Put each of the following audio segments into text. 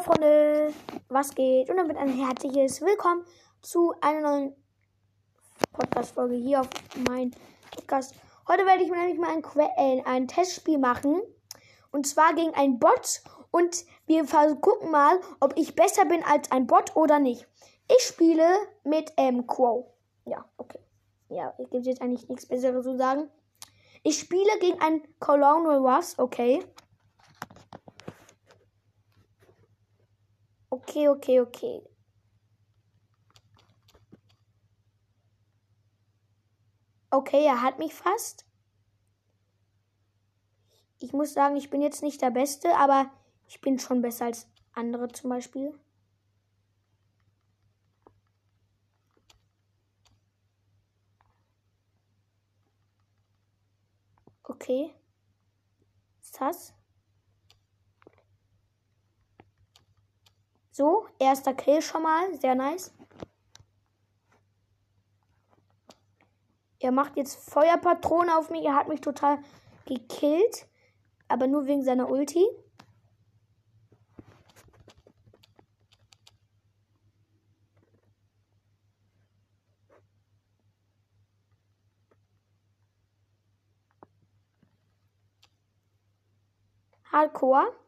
Freunde, was geht? Und damit ein herzliches Willkommen zu einer neuen Podcast-Folge hier auf meinem Podcast. Heute werde ich nämlich mal ein, äh, ein Testspiel machen. Und zwar gegen einen Bot. Und wir gucken mal, ob ich besser bin als ein Bot oder nicht. Ich spiele mit ähm, Quo. Ja, okay. Ja, es gibt jetzt eigentlich nichts Besseres zu sagen. Ich spiele gegen einen Colonel Russ, okay. Okay, okay, okay. Okay, er hat mich fast. Ich muss sagen, ich bin jetzt nicht der Beste, aber ich bin schon besser als andere zum Beispiel. Okay. Das? So, erster Kill schon mal. Sehr nice. Er macht jetzt Feuerpatrone auf mich. Er hat mich total gekillt. Aber nur wegen seiner Ulti. Hardcore.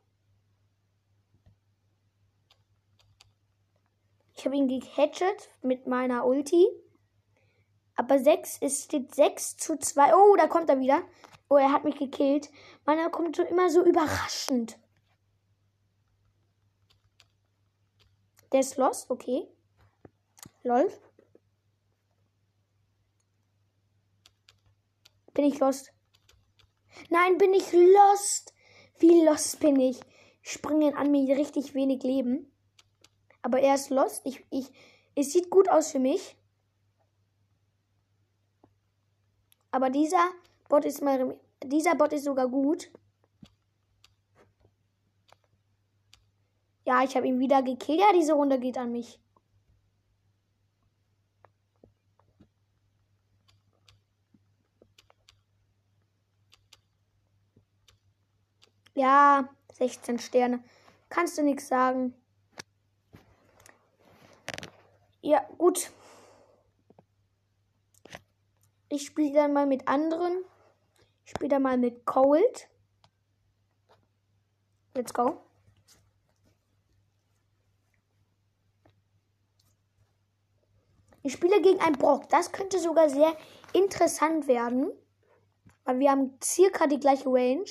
Habe ihn gehatchet mit meiner Ulti. Aber 6, es steht 6 zu 2. Oh, da kommt er wieder. Oh, er hat mich gekillt. Mann, er kommt so immer so überraschend. Der ist lost, okay. Lol. Bin ich lost? Nein, bin ich lost. Wie lost bin ich? Springen an mir richtig wenig Leben. Aber er ist lost. Ich, ich, es sieht gut aus für mich. Aber dieser Bot ist mal, dieser Bot ist sogar gut. Ja, ich habe ihn wieder gekillt. Ja, diese Runde geht an mich. Ja, 16 Sterne. Kannst du nichts sagen. Ja, gut. Ich spiele dann mal mit anderen. Ich spiele dann mal mit Cold. Let's go. Ich spiele gegen einen Brock. Das könnte sogar sehr interessant werden. Weil wir haben circa die gleiche Range.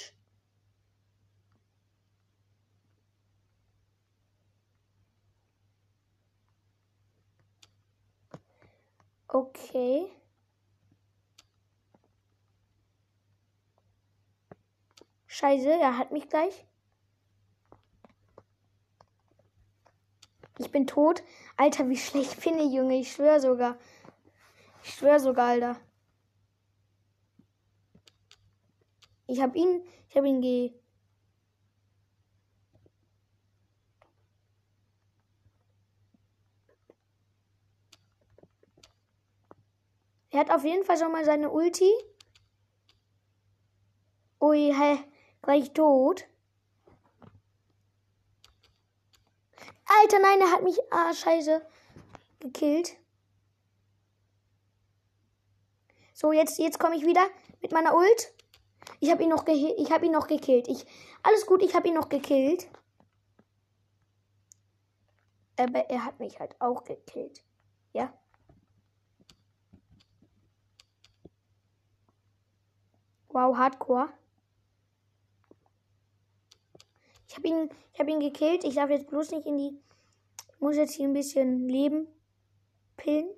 Okay. Scheiße, er hat mich gleich. Ich bin tot. Alter, wie schlecht bin ich, Junge. Ich schwöre sogar. Ich schwöre sogar, Alter. Ich hab ihn. Ich hab ihn ge. Er hat auf jeden Fall schon mal seine Ulti. Ui, hä, gleich tot. Alter, nein, er hat mich, ah, scheiße, gekillt. So, jetzt, jetzt komme ich wieder mit meiner Ult. Ich habe ihn noch ihn noch gekillt. Ich, alles gut, ich habe ihn noch gekillt. Aber er hat mich halt auch gekillt. Ja. Wow, Hardcore. Ich habe ihn, habe ihn gekillt. Ich darf jetzt bloß nicht in die. Ich muss jetzt hier ein bisschen Leben pillen.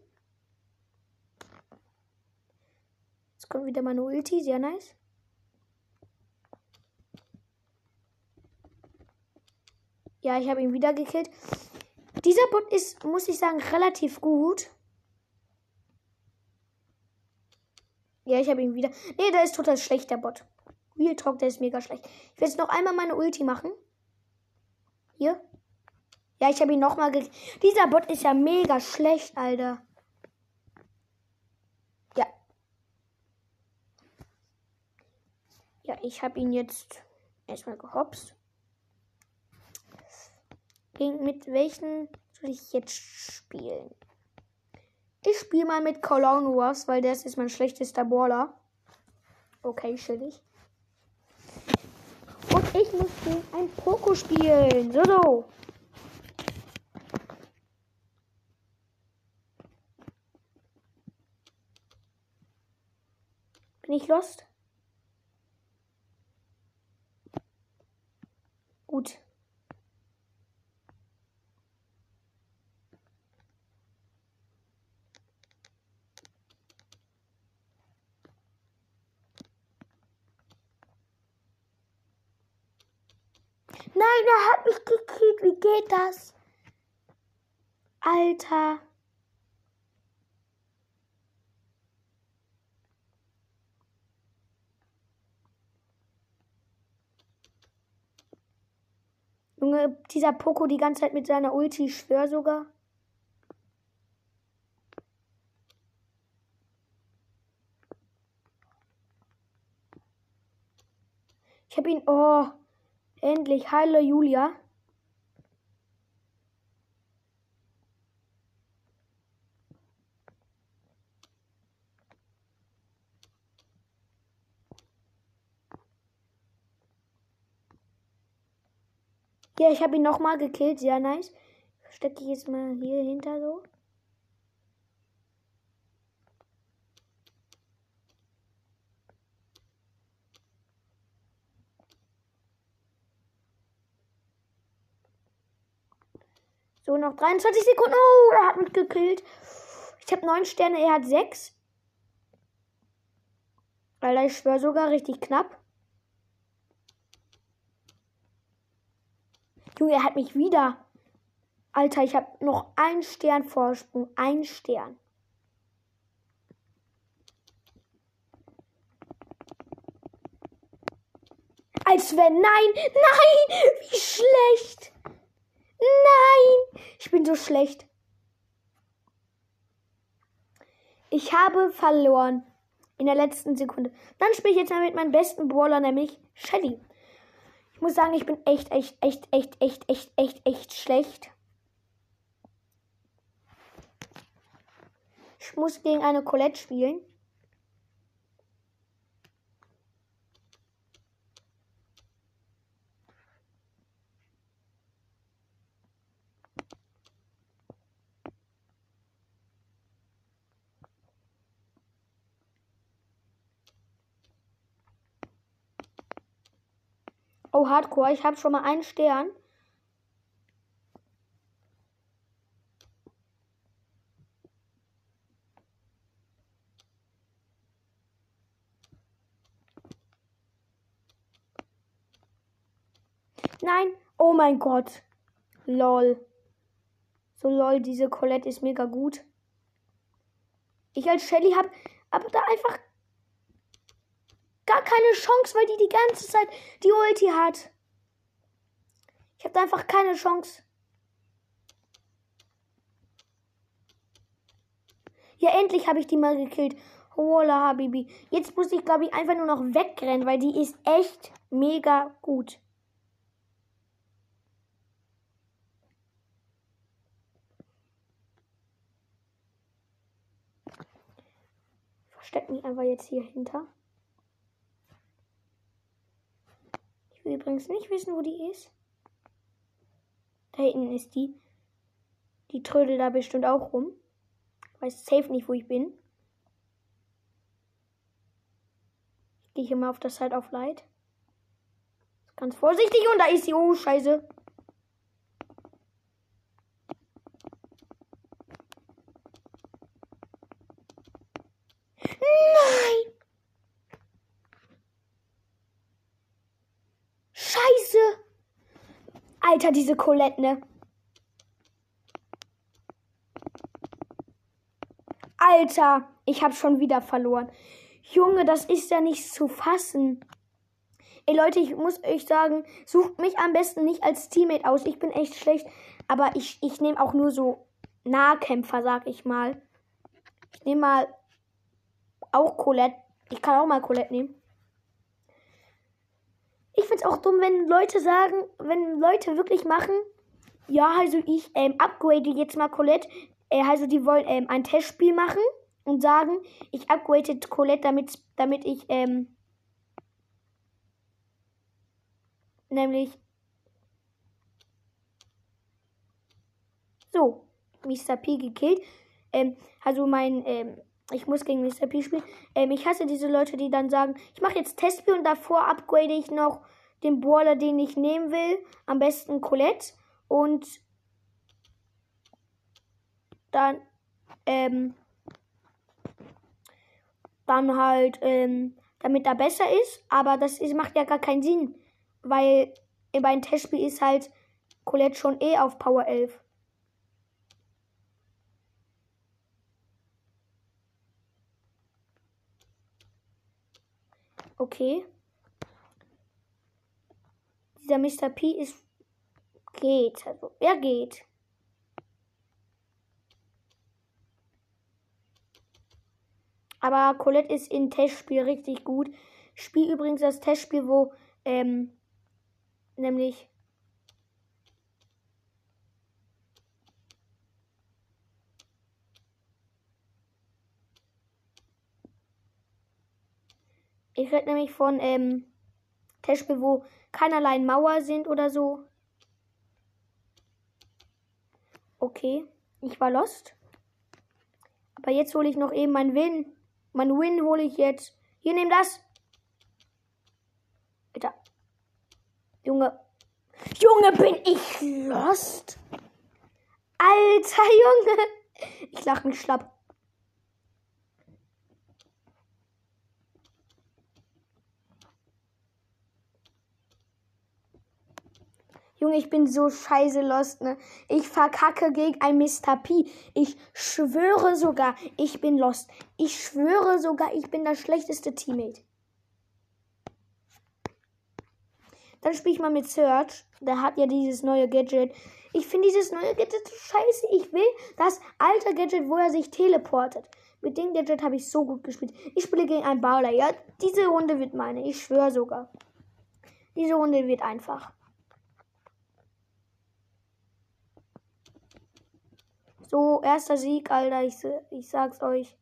Jetzt kommt wieder meine Ulti, sehr nice. Ja, ich habe ihn wieder gekillt. Dieser Bot ist, muss ich sagen, relativ gut. Ja, ich habe ihn wieder. Nee, der ist total schlecht, der Bot. Real Talk, der ist mega schlecht. Ich will jetzt noch einmal meine Ulti machen. Hier. Ja, ich habe ihn nochmal gekillt. Dieser Bot ist ja mega schlecht, Alter. Ja. Ja, ich habe ihn jetzt erstmal gehopst. Mit welchen soll ich jetzt spielen? Ich spiele mal mit Cologne Wars, weil der ist mein schlechtester Baller. Okay, chillig. Und ich muss ein Poco spielen. So, so. Bin ich lost? Gut. Nein, er hat mich gekillt. Wie geht das? Alter. Junge, dieser Poco die ganze Zeit mit seiner Ulti, schwör sogar. Ich hab ihn. Oh. Endlich. Heile Julia. Ja, ich habe ihn nochmal gekillt. Sehr nice. Stecke ich jetzt mal hier hinter so. So, noch 23 Sekunden. Oh, er hat mich gekillt. Ich habe 9 Sterne, er hat 6. Alter, ich schwöre sogar richtig knapp. Junge, er hat mich wieder. Alter, ich habe noch einen Stern Vorsprung. Ein Stern. Als wenn. Nein, nein, wie schlecht. Nein, ich bin so schlecht. Ich habe verloren. In der letzten Sekunde. Dann spiele ich jetzt mal mit meinem besten Brawler, nämlich Shelly. Ich muss sagen, ich bin echt, echt, echt, echt, echt, echt, echt, echt schlecht. Ich muss gegen eine Colette spielen. Oh, Hardcore. Ich habe schon mal einen Stern. Nein. Oh mein Gott. Lol. So lol, diese Colette ist mega gut. Ich als Shelly habe aber da einfach gar keine Chance, weil die die ganze Zeit die Ulti hat. Ich habe einfach keine Chance. Ja, endlich habe ich die mal gekillt. Hola, Habibi. Jetzt muss ich, glaube ich, einfach nur noch wegrennen, weil die ist echt mega gut. Versteck mich einfach jetzt hier hinter. Ich will übrigens nicht wissen, wo die ist. Da hinten ist die. Die trödelt da bestimmt auch rum. Weiß safe nicht, wo ich bin. Ich gehe hier mal auf das Side of Light. Ganz vorsichtig und da ist sie. Oh, scheiße. Nein! Scheiße! Alter, diese Colette, ne? Alter, ich habe schon wieder verloren. Junge, das ist ja nicht zu fassen. Ey Leute, ich muss euch sagen, sucht mich am besten nicht als Teammate aus. Ich bin echt schlecht. Aber ich, ich nehme auch nur so Nahkämpfer, sag ich mal. Ich nehme mal auch Colette. Ich kann auch mal Colette nehmen. Ich find's auch dumm, wenn Leute sagen, wenn Leute wirklich machen, Ja, also ich ähm, upgrade jetzt mal Colette. Äh, also die wollen ähm, ein Testspiel machen und sagen, ich upgrade Colette, damit, damit ich ähm, nämlich so Mr. P gekillt. Ähm, also mein, ähm, ich muss gegen Mr. P spielen. Ähm, ich hasse diese Leute, die dann sagen, ich mache jetzt Testspiel und davor upgrade ich noch den Brawler, den ich nehmen will. Am besten Colette. Und dann, ähm, dann halt, ähm, damit er besser ist. Aber das ist, macht ja gar keinen Sinn, weil bei einem Testspiel ist halt Colette schon eh auf Power 11. Okay. Dieser Mr. P ist. geht. Also, er geht. Aber Colette ist in Testspiel richtig gut. Spiel übrigens das Testspiel, wo ähm, nämlich Ich rede nämlich von ähm, Testspiel, wo keinerlei Mauer sind oder so. Okay, ich war lost. Aber jetzt hole ich noch eben mein Win. Mein Win hole ich jetzt. Hier, nimm das. Bitte. Junge. Junge, bin ich lost? Alter Junge. Ich lach mich schlapp. Junge, ich bin so scheiße lost, ne? Ich verkacke gegen ein Mr. P. Ich schwöre sogar, ich bin lost. Ich schwöre sogar, ich bin das schlechteste Teammate. Dann spiele ich mal mit Search. Der hat ja dieses neue Gadget. Ich finde dieses neue Gadget scheiße. Ich will das alte Gadget, wo er sich teleportet. Mit dem Gadget habe ich so gut gespielt. Ich spiele gegen einen Bowler. Ja, diese Runde wird meine. Ich schwöre sogar. Diese Runde wird einfach. So, erster Sieg, Alter. Ich, ich sag's euch.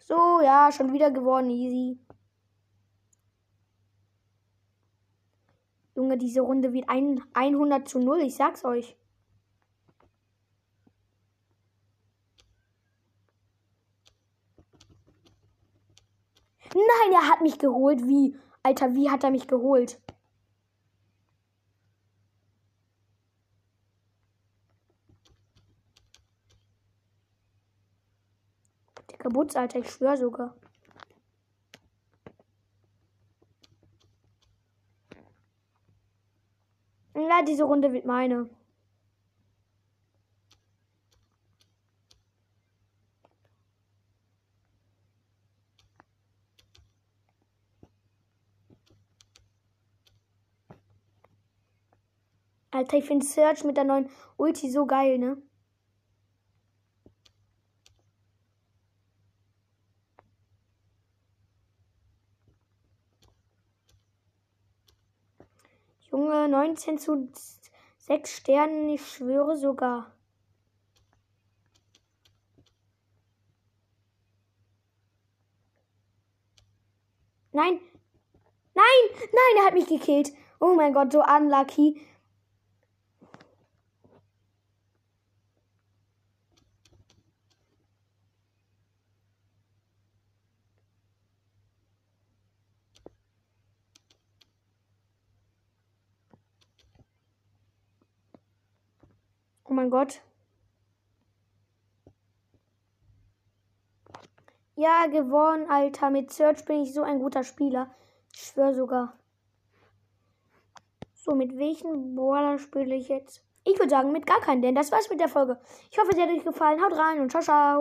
So, ja, schon wieder gewonnen. Easy. Junge, diese Runde wird ein, 100 zu 0. Ich sag's euch. Nein, er hat mich geholt. Wie? Alter, wie hat er mich geholt? Geburtsalter, ich schwöre sogar. Ja, diese Runde wird meine. Alter, ich finde Search mit der neuen Ulti so geil, ne? Junge, 19 zu 6 Sternen, ich schwöre sogar. Nein! Nein! Nein, er hat mich gekillt. Oh mein Gott, so unlucky. Oh mein Gott. Ja, gewonnen, Alter. Mit Search bin ich so ein guter Spieler. Ich schwöre sogar. So, mit welchen Brawler spiele ich jetzt? Ich würde sagen, mit gar keinen, denn das war's mit der Folge. Ich hoffe, sie hat euch gefallen. Haut rein und ciao, ciao.